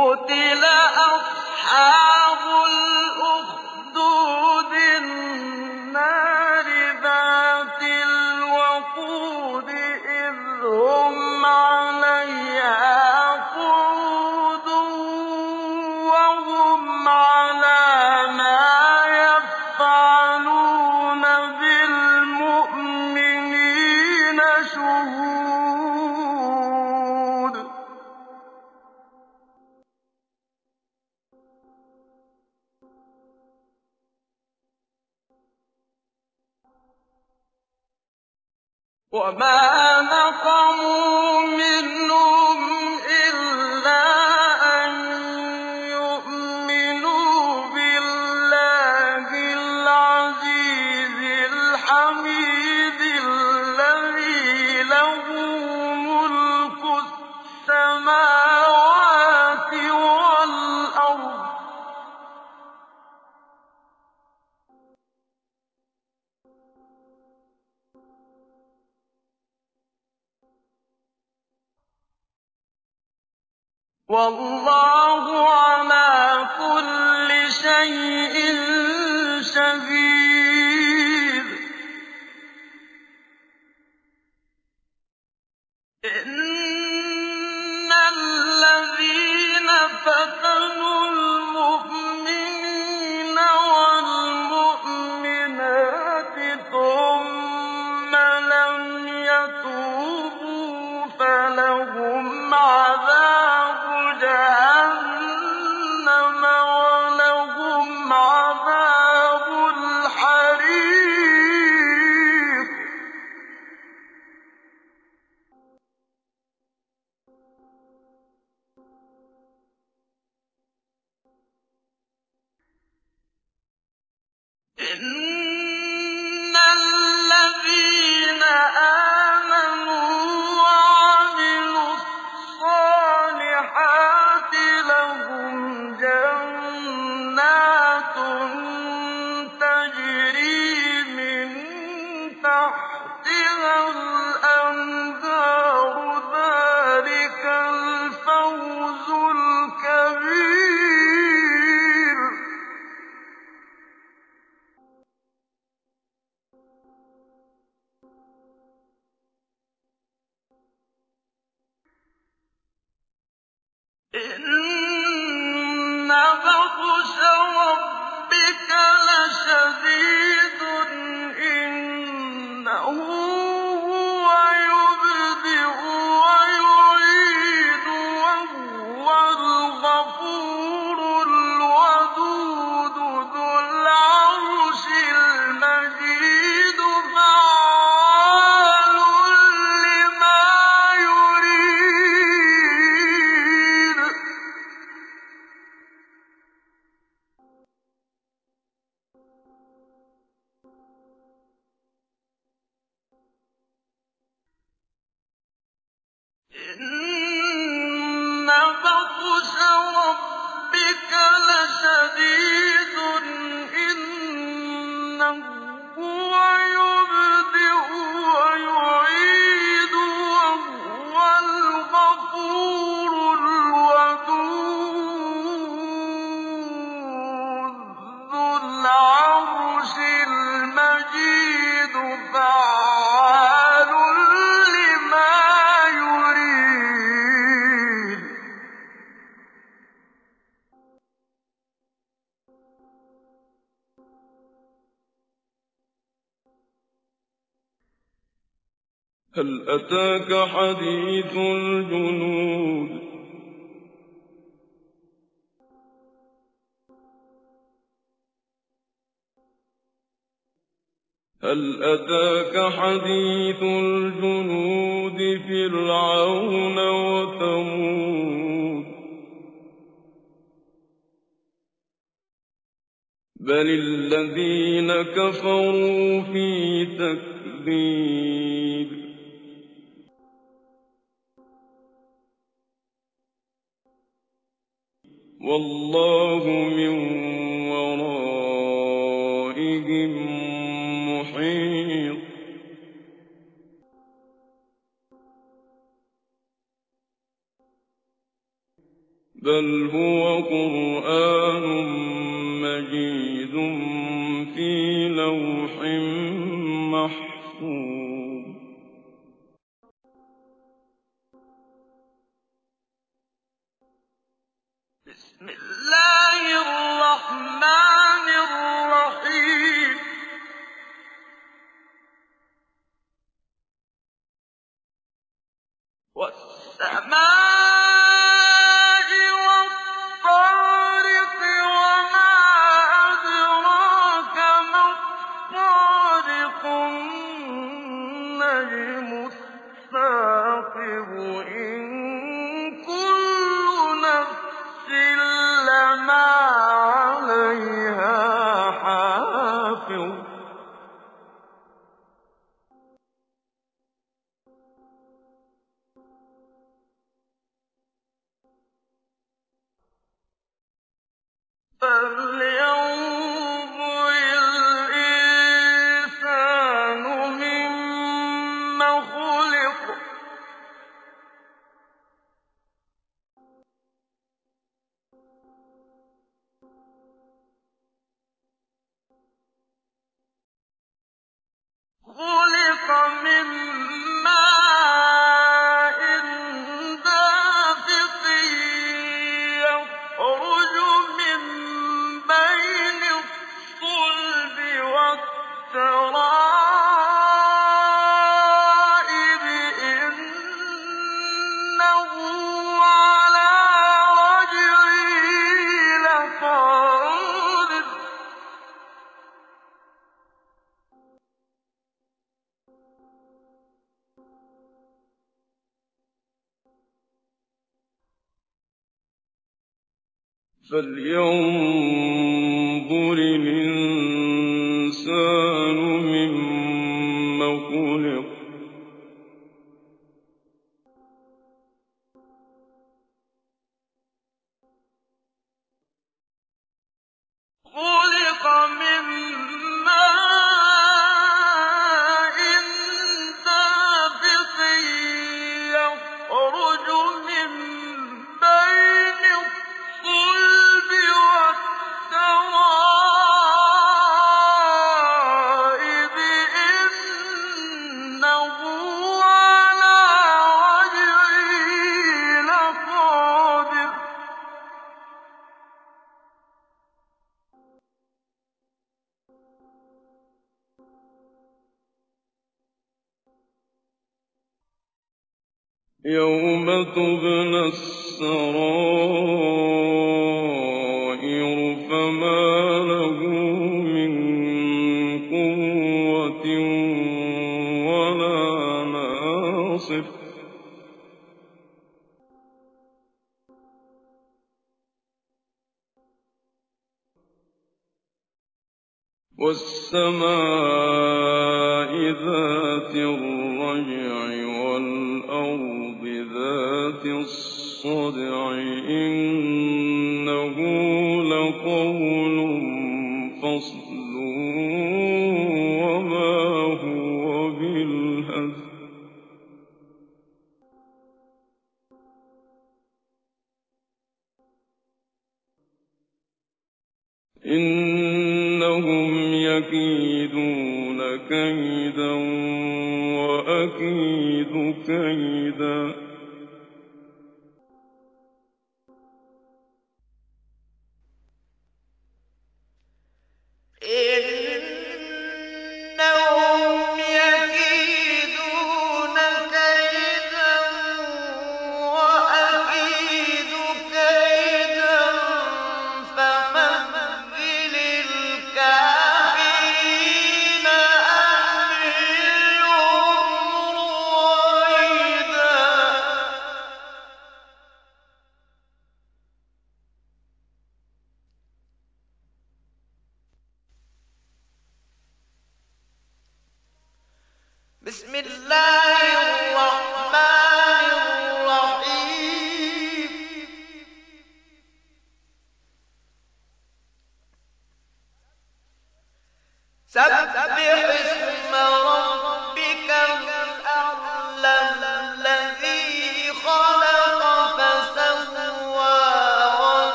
قُتِلَ أَصْحَابُ السَّبْتِ وَاللَّهُ أتاك حديث الجنود. هل أتاك حديث الجنود فرعون وثمود؟ بل الذين كفروا في تكذيب. وَاللَّهُ مِن وَرَائِهِم مُّحِيطٌ. بَلْ هُوَ قُرْآنٌ الرحمن الرحيم. والسماء يَوْمَ نَاصِرٍ وَالسَّمَاءِ ذَاتِ الرَّجْعِ وَالْأَرْضِ ذَاتِ الصَّدْعِ. إِنَّهُ لَقَوْلٌ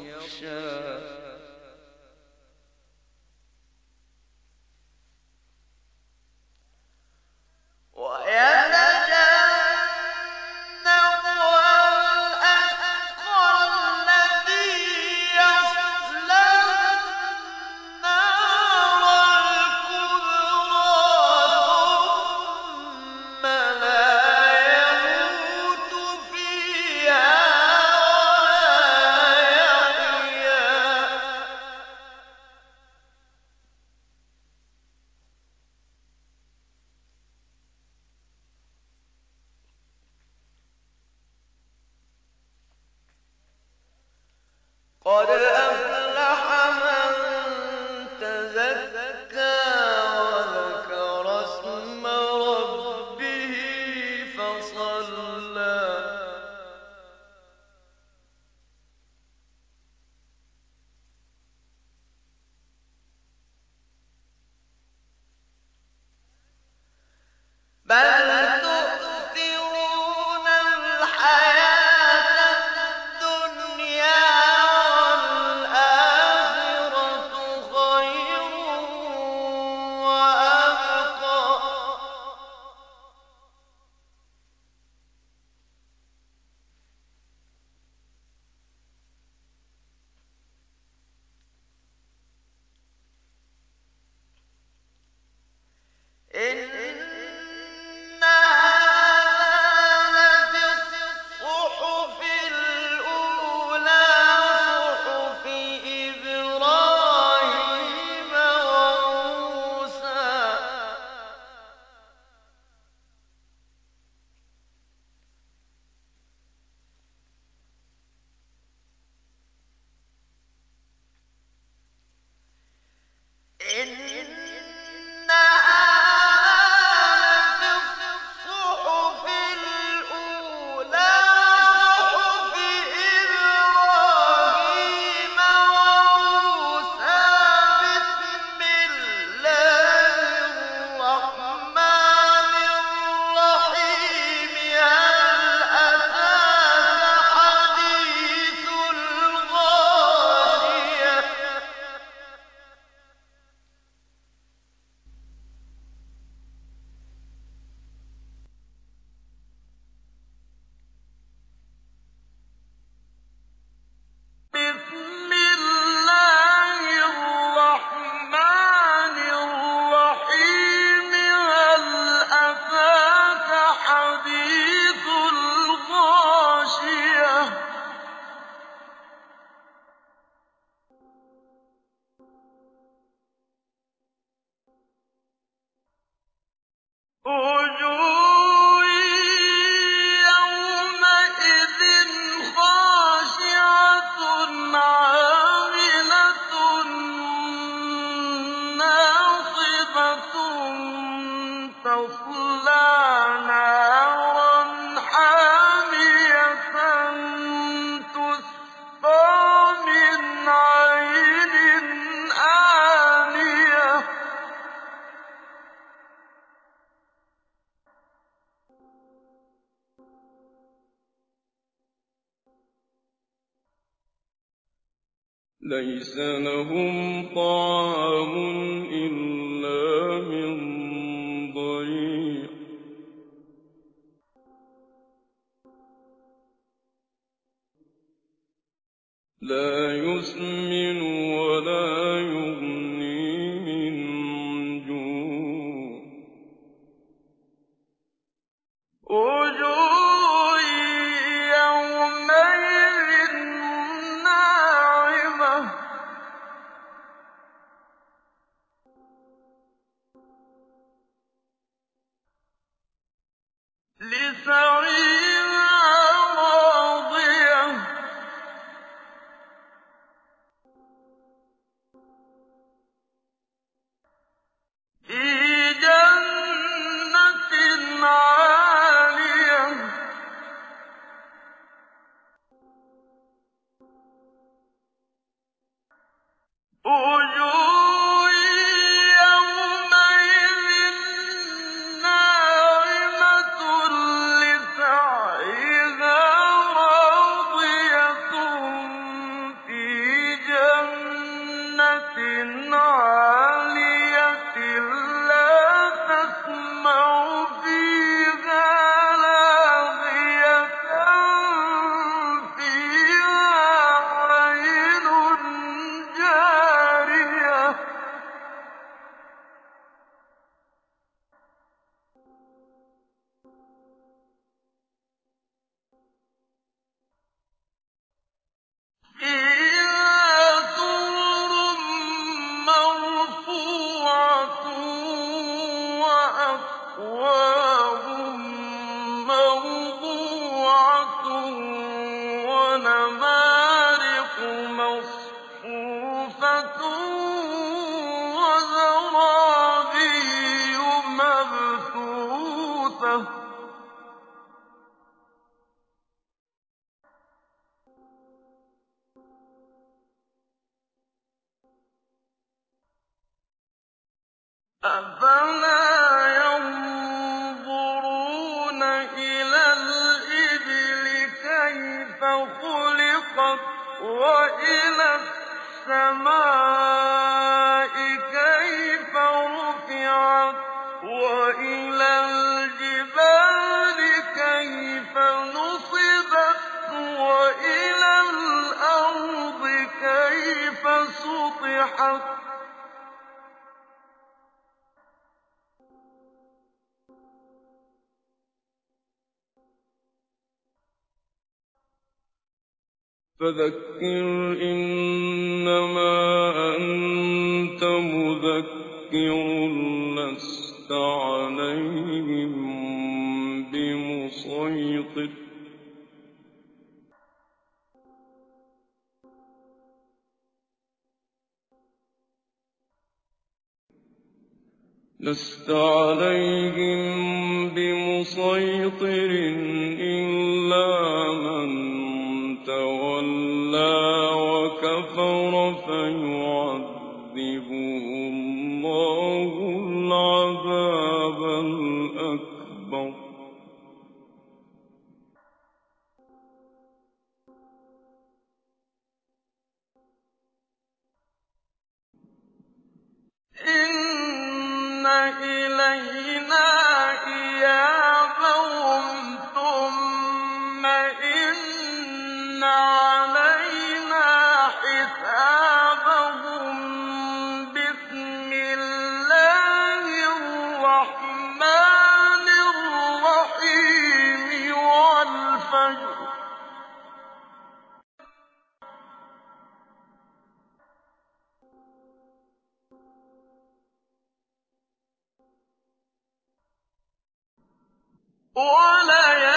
يخشى لَّيْسَ لَهُمْ طَعَامٌ إِلَّا مِن ضَرِيعٍ لَّا يُسْمِنُ فَذَكِّرْ إِنَّمَا أَنتَ مُذَكِّرٌ لَّسْتَ عَلَيْهِم بِمُصَيْطِرٍ فينفع وَلَيَالٍ عَشْرٍ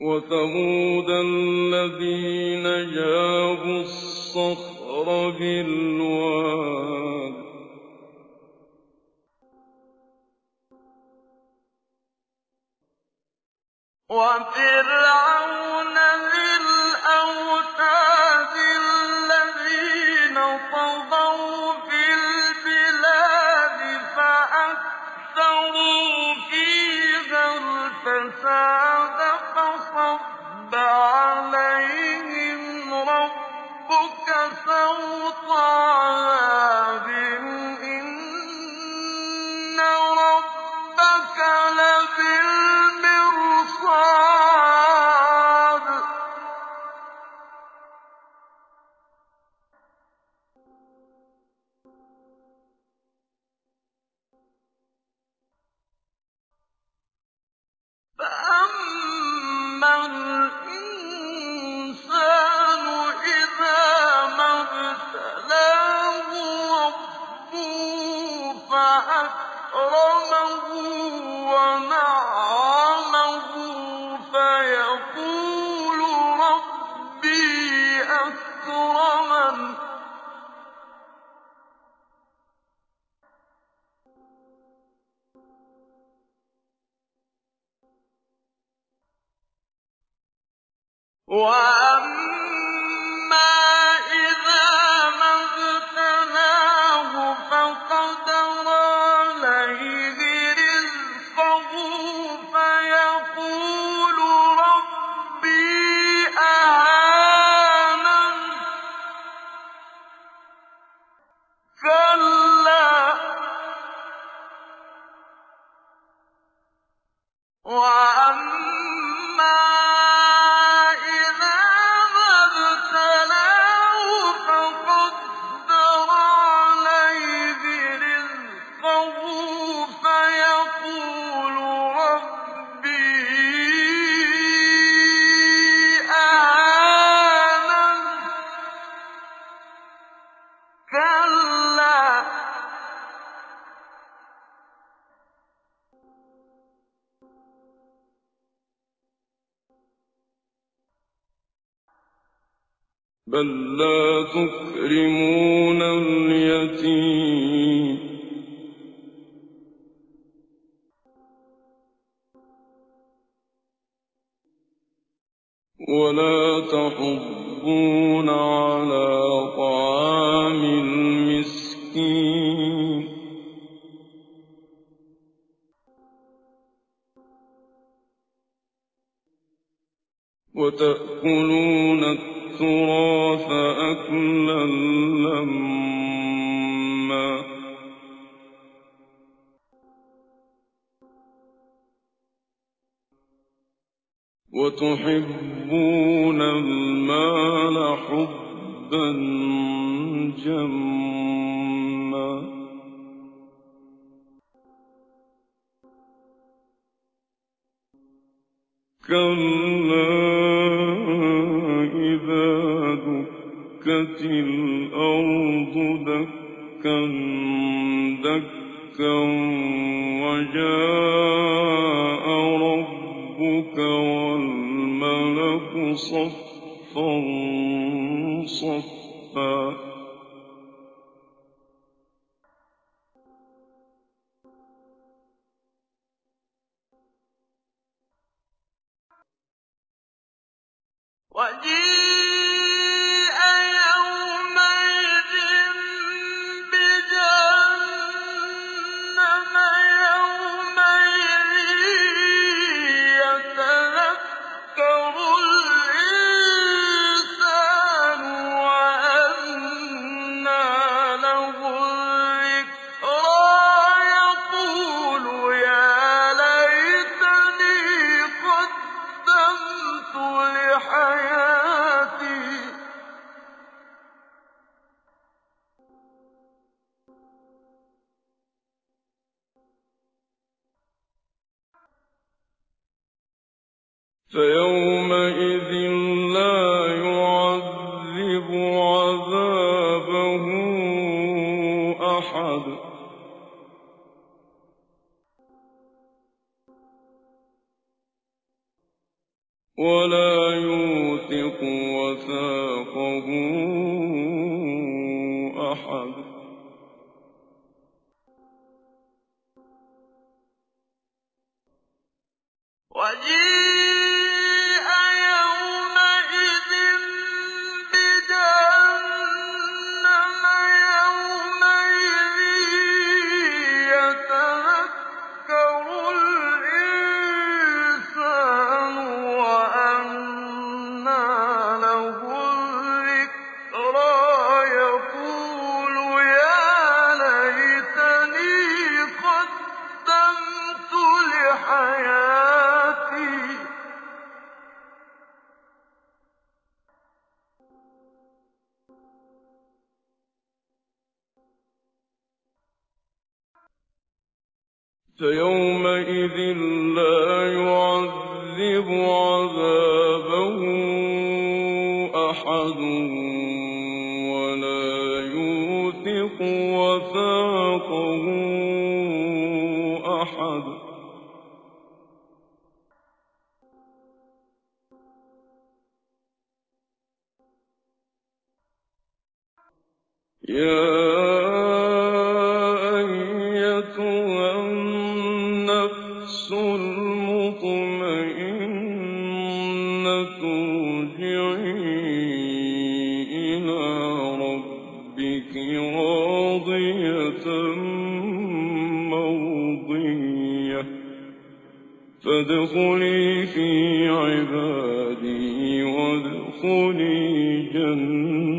وَثَمُودَ الَّذِينَ جَابُوا الصَّخْرَ بِالْوَادِ. وَفِرْعَوْنَ بَل لَّا تُكْرِمُونَ الْيَتِيمَ. وَلَا تحضون عَلَىٰ طَعَامِ الْمِسْكِينِ. وَتَأْكُلُونَ التُّرَابَ أَكْلًا لَّمًّا وَتُحِبُّونَ الْمَالَ حُبًّا جَمًّا كَلَّا دكت الْأَرْضُ دَكًّا دَكًّا وَجَاءَ رَبُّكَ وَالْمَلَكُ صَفًّا صَفًّا. أَحَدٌ يَا فَادْخُلِي فِي عِبَادِي وَادْخُلِي جَنَّتِي.